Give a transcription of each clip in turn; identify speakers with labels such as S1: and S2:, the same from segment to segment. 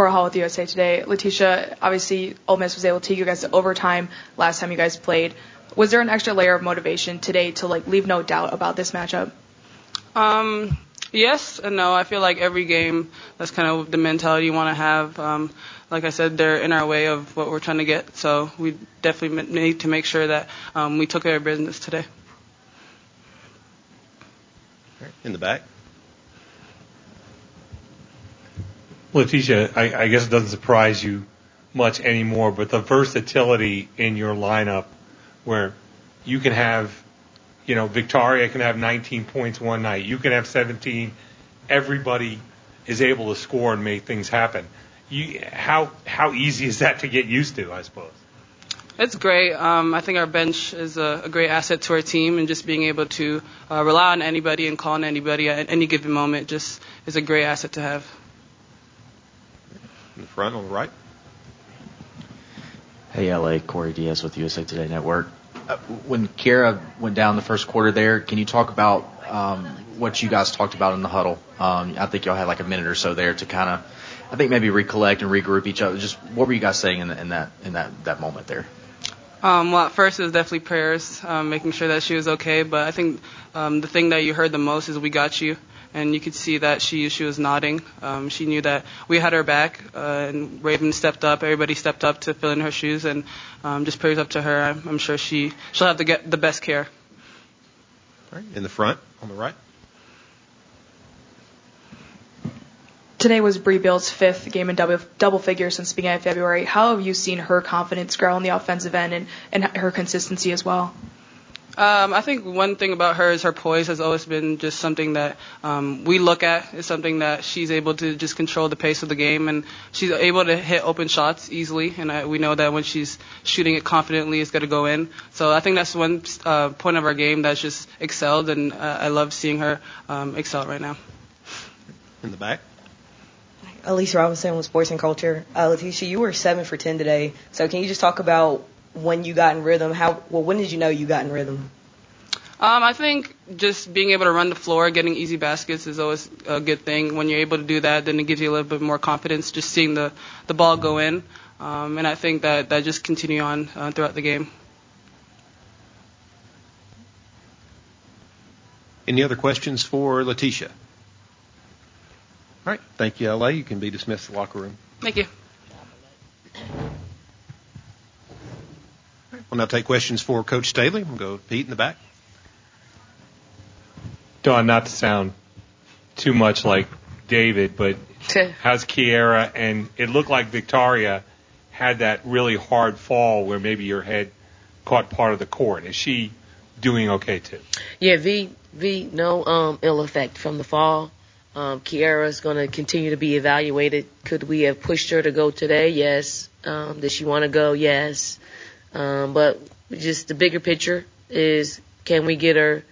S1: Cora Hall with USA Today. Laeticia, obviously, Ole Miss was able to take you guys to overtime last time you guys played. Was there an extra layer of motivation today to like leave no doubt about this matchup?
S2: Um, yes and no. I feel like every game, that's kind of the mentality you want to have. Um, like I said, they're in our way of what we're trying to get. So we definitely need to make sure that um, we took care of business today.
S3: In the back.
S4: Laeticia, I, I guess it doesn't surprise you much anymore, but the versatility in your lineup where you can have, you know, Victoria can have 19 points one night. You can have 17. Everybody is able to score and make things happen. You, how how easy is that to get used to? I suppose.
S2: It's great. Um, I think our bench is a, a, great asset to our team, and just being able to uh, rely on anybody and call on anybody at any given moment just is a great asset to have.
S3: In the front on the right.
S5: Hey, LA, Corey Diaz with USA Today Network. Uh, when Kierra went down the first quarter there, can you talk about um, what you guys talked about in the huddle? Um, I think y'all had like a minute or so there to kind of, I think maybe recollect and regroup each other. Just what were you guys saying in, the, in that in that that moment there?
S2: Um, well, at first it was definitely prayers, um, making sure that she was okay. But I think um, the thing that you heard the most is "We got you," and you could see that she she was nodding. Um, she knew that we had her back, uh, and Raven stepped up. Everybody stepped up to fill in her shoes, and um, just prayers up to her. I'm, I'm sure she she'll have to get the best care.
S3: All right, in the front on the right.
S1: Today was Brea Beal's fifth game in double, double figures since the beginning of February. How have you seen her confidence grow on the offensive end and, and her consistency as well?
S2: Um, I think one thing about her is her poise has always been just something that um, we look at. Is something that she's able to just control the pace of the game, and she's able to hit open shots easily. And I, we know that when she's shooting it confidently, it's going to go in. So I think that's one uh, point of our game that's just excelled, and uh, I love seeing her um, excel right now.
S3: In the back.
S6: Elise Robinson with Sports and Culture. Uh, Laeticia, you were seven for ten today. So can you just talk about when you got in rhythm? How well when did you know you got in rhythm?
S2: Um, I think just being able to run the floor, getting easy baskets is always a good thing. When you're able to do that, then it gives you a little bit more confidence just seeing the, the ball go in. Um, and I think that that just continue on uh, throughout the game.
S3: Any other questions for Laeticia? All right. Thank you, LA. You can be dismissed to the locker room.
S2: Thank you.
S3: We'll now take questions for Coach Staley. We'll go Pete in the back.
S4: Dawn, not to sound too much like David, but how's Kierra? And it looked like Victoria had that really hard fall where maybe your head caught part of the court. Is she doing okay too?
S7: Yeah, V V no um ill effect from the fall. Um, Kierra is going to continue to be evaluated. Could we have pushed her to go today? Yes. Um, does she want to go? Yes. Um, but just the bigger picture is can we get her,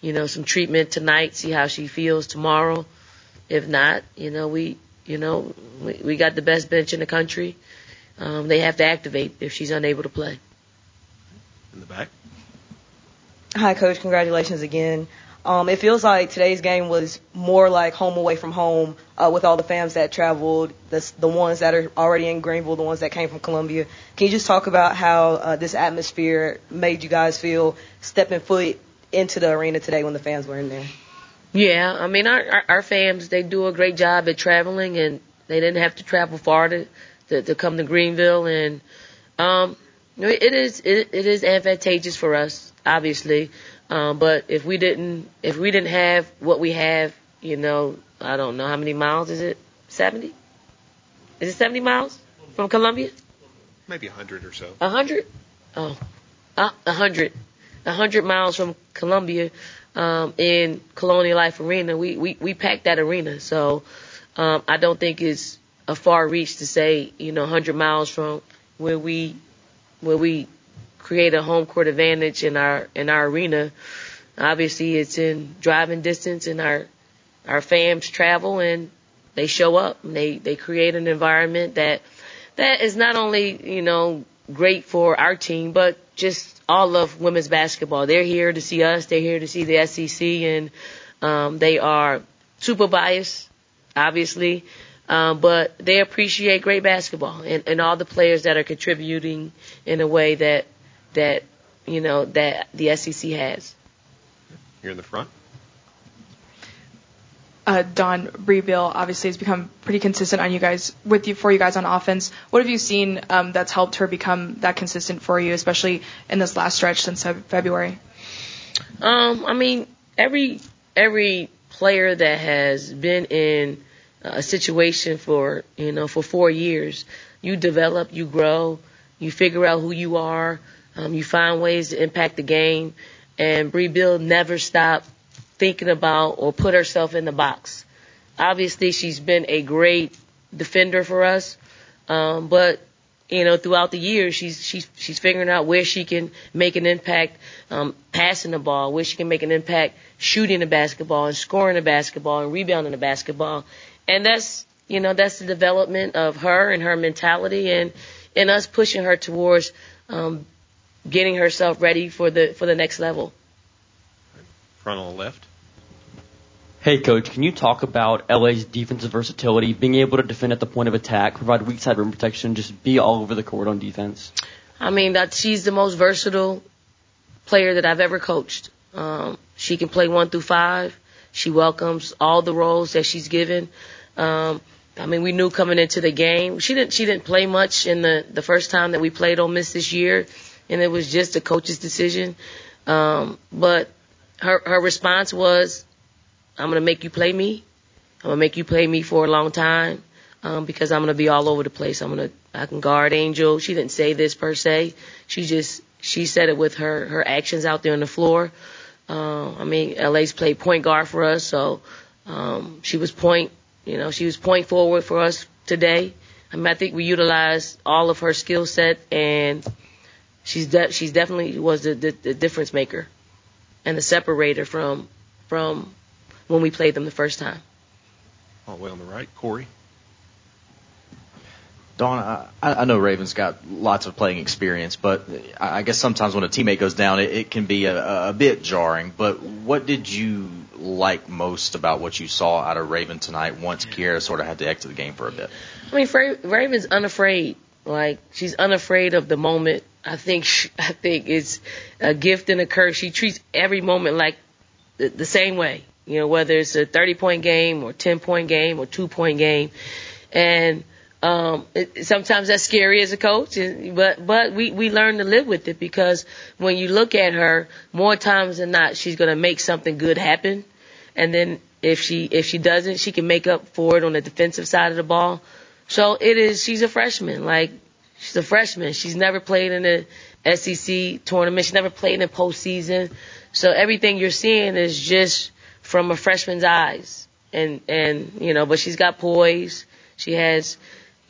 S7: you know, some treatment tonight, see how she feels tomorrow? If not, you know, we, you know, we, we got the best bench in the country. Um, they have to activate if she's unable to play.
S3: In the back.
S6: Hi, Coach. Congratulations again. Um, it feels like today's game was more like home away from home uh, with all the fans that traveled, the, the ones that are already in Greenville, the ones that came from Columbia. Can you just talk about how uh, this atmosphere made you guys feel stepping foot into the arena today when the fans were in there?
S7: Yeah, I mean our, our our fans they do a great job at traveling and they didn't have to travel far to to, to come to Greenville and um it is it, it is advantageous for us obviously um, but if we didn't, if we didn't have what we have, you know, I don't know how many miles is it? 70? Is it 70 miles from Columbia?
S3: Maybe a 100 or so.
S7: A 100? Oh, uh, 100. a 100 miles from Columbia, um, in Colonial Life Arena. We, we, we packed that arena. So, um, I don't think it's a far reach to say, you know, a 100 miles from where we, where we create a home court advantage in our in our arena. Obviously, it's in driving distance, and our our fans travel and they show up. And they they create an environment that that is not only you know great for our team, but just all of women's basketball. They're here to see us. They're here to see the SEC, and um, they are super biased, obviously. Um, but they appreciate great basketball and, and all the players that are contributing in a way that that you know that the SEC has.
S3: Here in the front.
S1: Uh, Dawn Brea Beal obviously has become pretty consistent on you guys with you for you guys on offense. What have you seen um, that's helped her become that consistent for you, especially in this last stretch since February?
S7: Um, I mean, every every player that has been in a situation for you know for four years, you develop, you grow, you figure out who you are, um, you find ways to impact the game, and Brea Beal never stopped thinking about or put herself in the box. Obviously, she's been a great defender for us, um, but you know, throughout the years, she's she's she's figuring out where she can make an impact, um, passing the ball, where she can make an impact shooting the basketball and scoring the basketball and rebounding the basketball, and that's you know that's the development of her and her mentality and and us pushing her towards um, getting herself ready for the for the next level.
S3: Front on the left.
S8: Hey, coach, can you talk about LA's defensive versatility, being able to defend at the point of attack, provide weak side rim protection, just be all over the court on defense?
S7: I mean, that she's the most versatile player that I've ever coached. Um, she can play one through five. She welcomes all the roles that she's given. Um, I mean, we knew coming into the game, she didn't she didn't play much in the the first time that we played Ole Miss this year, and it was just a coach's decision. Um, but her her response was, I'm gonna make you play me. I'm gonna make you play me for a long time um, because I'm gonna be all over the place. I'm gonna I can guard Angel. She didn't say this per se. She just she said it with her her actions out there on the floor. Uh, I mean, LA's played point guard for us, so um, she was point. You know, she was point forward for us today. I mean, I think we utilized all of her skill set, and she's de- she's definitely was the, the, the difference maker and the separator from from when we played them the first time.
S3: All the way on the right, Corey.
S5: Dawn, I, I know Raven's got lots of playing experience, but I guess sometimes when a teammate goes down, it, it can be a, a bit jarring. But what did you like most about what you saw out of Raven tonight once Kierra sort of had to exit the game for a bit?
S7: I mean, Raven's unafraid. Like she's unafraid of the moment. I think she, I think it's a gift and a curse. She treats every moment like the, the same way. You know, whether it's a 30 point game or 10 point game or two point game, and um, it, sometimes that's scary as a coach, but but we we learn to live with it because when you look at her, more times than not, she's gonna make something good happen, and then if she if she doesn't, she can make up for it on the defensive side of the ball. So it is. She's a freshman. Like she's a freshman. She's never played in the SEC tournament. She's never played in the postseason. So everything you're seeing is just from a freshman's eyes. And and you know, but she's got poise. She has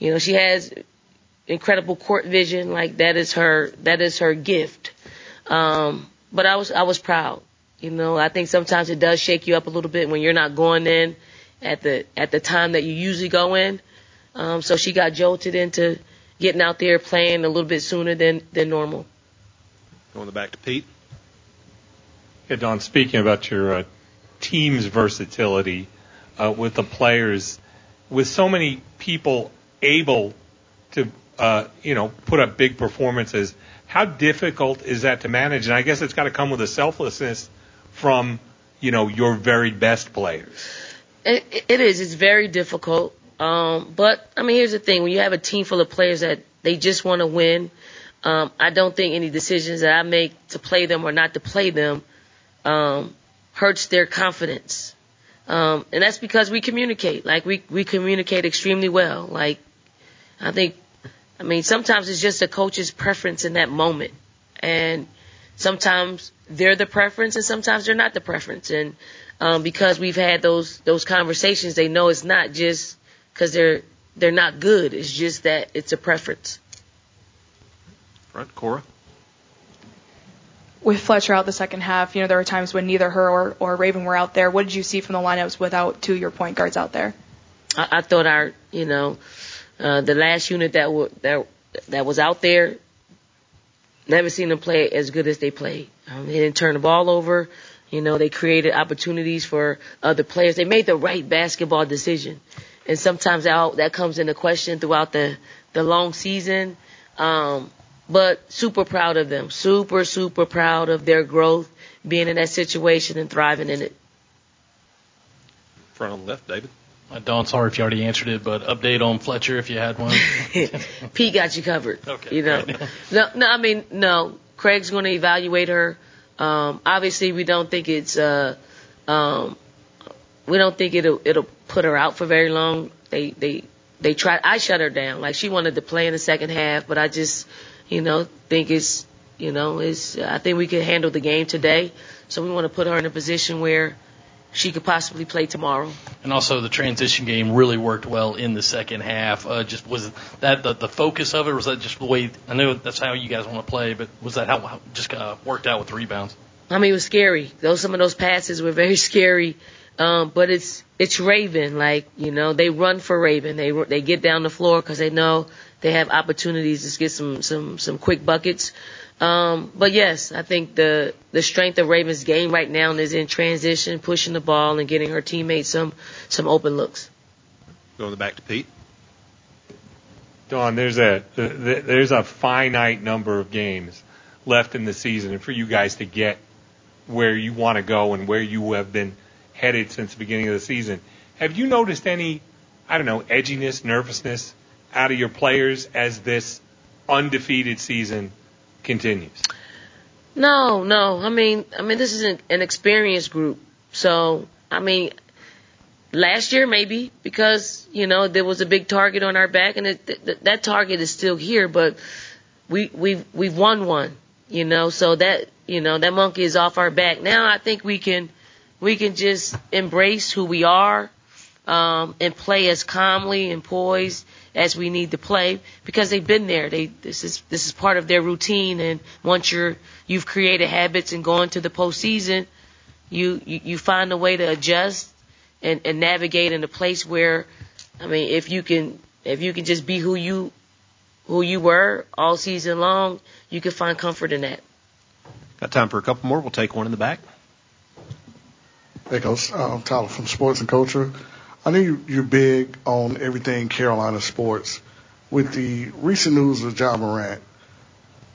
S7: you know, she has incredible court vision. Like that is her, that is her gift. Um, but I was, I was proud. You know, I think sometimes it does shake you up a little bit when you're not going in at the, at the time that you usually go in. Um, so she got jolted into getting out there playing a little bit sooner than, than normal.
S3: Going back to Pete.
S4: Yeah, Dawn. speaking about your uh, team's versatility uh, with the players, with so many people able to, uh, you know, put up big performances. How difficult is that to manage? And I guess it's got to come with a selflessness from, you know, your very best players.
S7: It, it is. It's very difficult. Um, but I mean, here's the thing: when you have a team full of players that they just want to win, um, I don't think any decisions that I make to play them or not to play them um, hurts their confidence. Um, and that's because we communicate. Like we we communicate extremely well. Like I think, I mean, sometimes it's just a coach's preference in that moment. And sometimes they're the preference and sometimes they're not the preference. And, um, because we've had those, those conversations, they know it's not just because they're, they're not good. It's just that it's a preference.
S3: Front, Cora.
S1: With Fletcher out the second half, you know, there were times when neither her or, or Raven were out there. What did you see from the lineups without two of your point guards out there?
S7: I, I thought our, you know, uh, the last unit that, w- that that was out there, never seen them play as good as they played. Um, they didn't turn the ball over. You know, they created opportunities for other players. They made the right basketball decision. And sometimes that that comes into question throughout the the long season. Um, but super proud of them. Super, super proud of their growth, being in that situation and thriving in it.
S3: Front on the left, David.
S9: I don't. Sorry if you already answered it, but update on Fletcher if you had one.
S7: Pete got you covered.
S9: Okay.
S7: You know, no, no. I mean, no. Craig's going to evaluate her. Um, obviously, we don't think it's. Uh, um, we don't think it'll it'll put her out for very long. They they they tried. I shut her down. Like she wanted to play in the second half, but I just, you know, think it's, you know, it's. I think we could handle the game today. So we want to put her in a position where she could possibly play tomorrow.
S9: And also the transition game really worked well in the second half. Uh, just was that the, the focus of it, or was that just the way? I know that's how you guys want to play, but was that how, how just uh, worked out with the rebounds?
S7: I mean, it was scary. Those some of those passes were very scary. Um, but it's it's Raven. Like you know, they run for Raven. They they get down the floor because they know they have opportunities to get some some some quick buckets. Um, but yes, I think the the strength of Raven's game right now is in transition, pushing the ball and getting her teammates some some open looks.
S3: Going back to Pete.
S4: Dawn, there's a there's a finite number of games left in the season, and for you guys to get where you want to go and where you have been headed since the beginning of the season, have you noticed any, I don't know, edginess, nervousness out of your players as this undefeated season continues?
S7: No, no. I mean, I mean, this is an, an experienced group. So, I mean, last year maybe because you know there was a big target on our back, and it, th- that target is still here. But we we've we've won one, you know. So that you know that monkey is off our back. Now I think we can we can just embrace who we are um, and play as calmly and poised as we need to play because they've been there. They this is this is part of their routine. And once you're you've created habits and going to the postseason, you you, you find a way to adjust and, and navigate in a place where, I mean, if you can if you can just be who you who you were all season long, you can find comfort in that.
S3: Got time for a couple more. We'll take one in the back.
S10: Hey, Coach. Um, Tyler from Sports and Culture. I know you, you're big on everything Carolina sports. With the recent news of Ja Morant,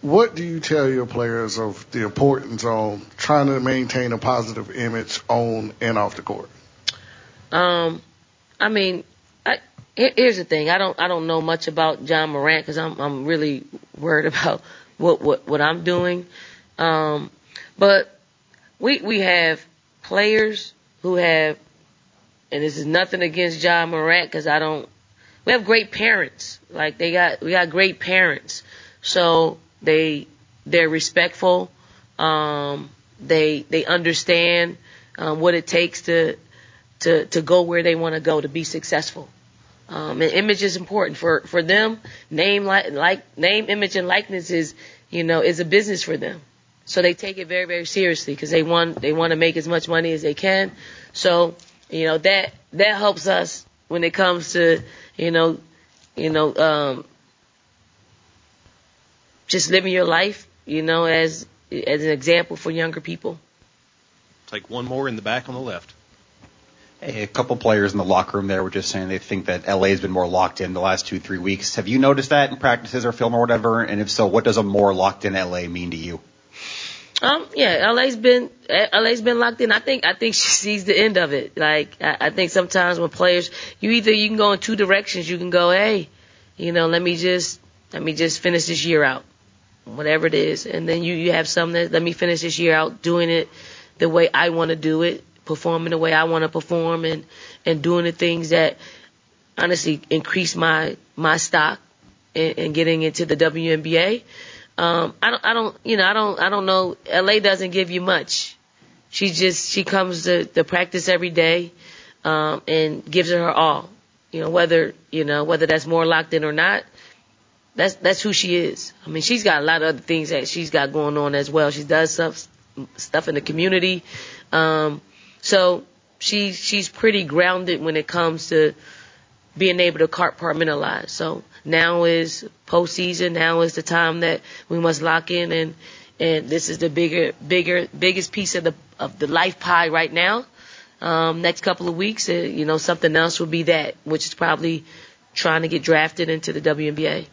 S10: what do you tell your players of the importance of trying to maintain a positive image on and off the court?
S7: Um, I mean, I, here's the thing. I don't I don't know much about Ja Morant because I'm I'm really worried about what what what I'm doing. Um, but we we have players who have, and this is nothing against Ja Morant because I don't. We have great parents. Like they got we got great parents. So they they're respectful. Um, they they understand um, what it takes to to to go where they want to go to be successful. Um, and image is important for for them. Name like like name, image, and likeness is you know is a business for them. So they take it very very seriously because they want they want to make as much money as they can. So you know that that helps us when it comes to you know you know um, just living your life you know as as an example for younger people.
S3: Take one more in the back on the left.
S11: Hey, a couple players in the locker room there were just saying they think that LA has been more locked in the last two, three weeks. Have you noticed that in practices or film or whatever? And if so, what does a more locked in LA mean to you?
S7: Um, yeah, LA's been LA's been locked in. I think I think she sees the end of it. Like I, I think sometimes when players, you either you can go in two directions. You can go, hey, you know, let me just let me just finish this year out, whatever it is, and then you you have some that let me finish this year out doing it the way I want to do it, performing the way I want to perform, and and doing the things that honestly increase my my stock and, and getting into the WNBA. Um, I don't, I don't, you know, I don't, I don't know. LA doesn't give you much. She just, she comes to, to practice every day, um, and gives it her all. You know, whether, you know, whether that's more locked in or not, that's, that's who she is. I mean, she's got a lot of other things that she's got going on as well. She does stuff, stuff in the community. Um, so she, she's pretty grounded when it comes to being able to compartmentalize. So now is postseason. Now is the time that we must lock in, and and this is the bigger, bigger, biggest piece of the of the life pie right now. um, next couple of weeks, uh, you know, something else will be that, which is probably trying to get drafted into the WNBA.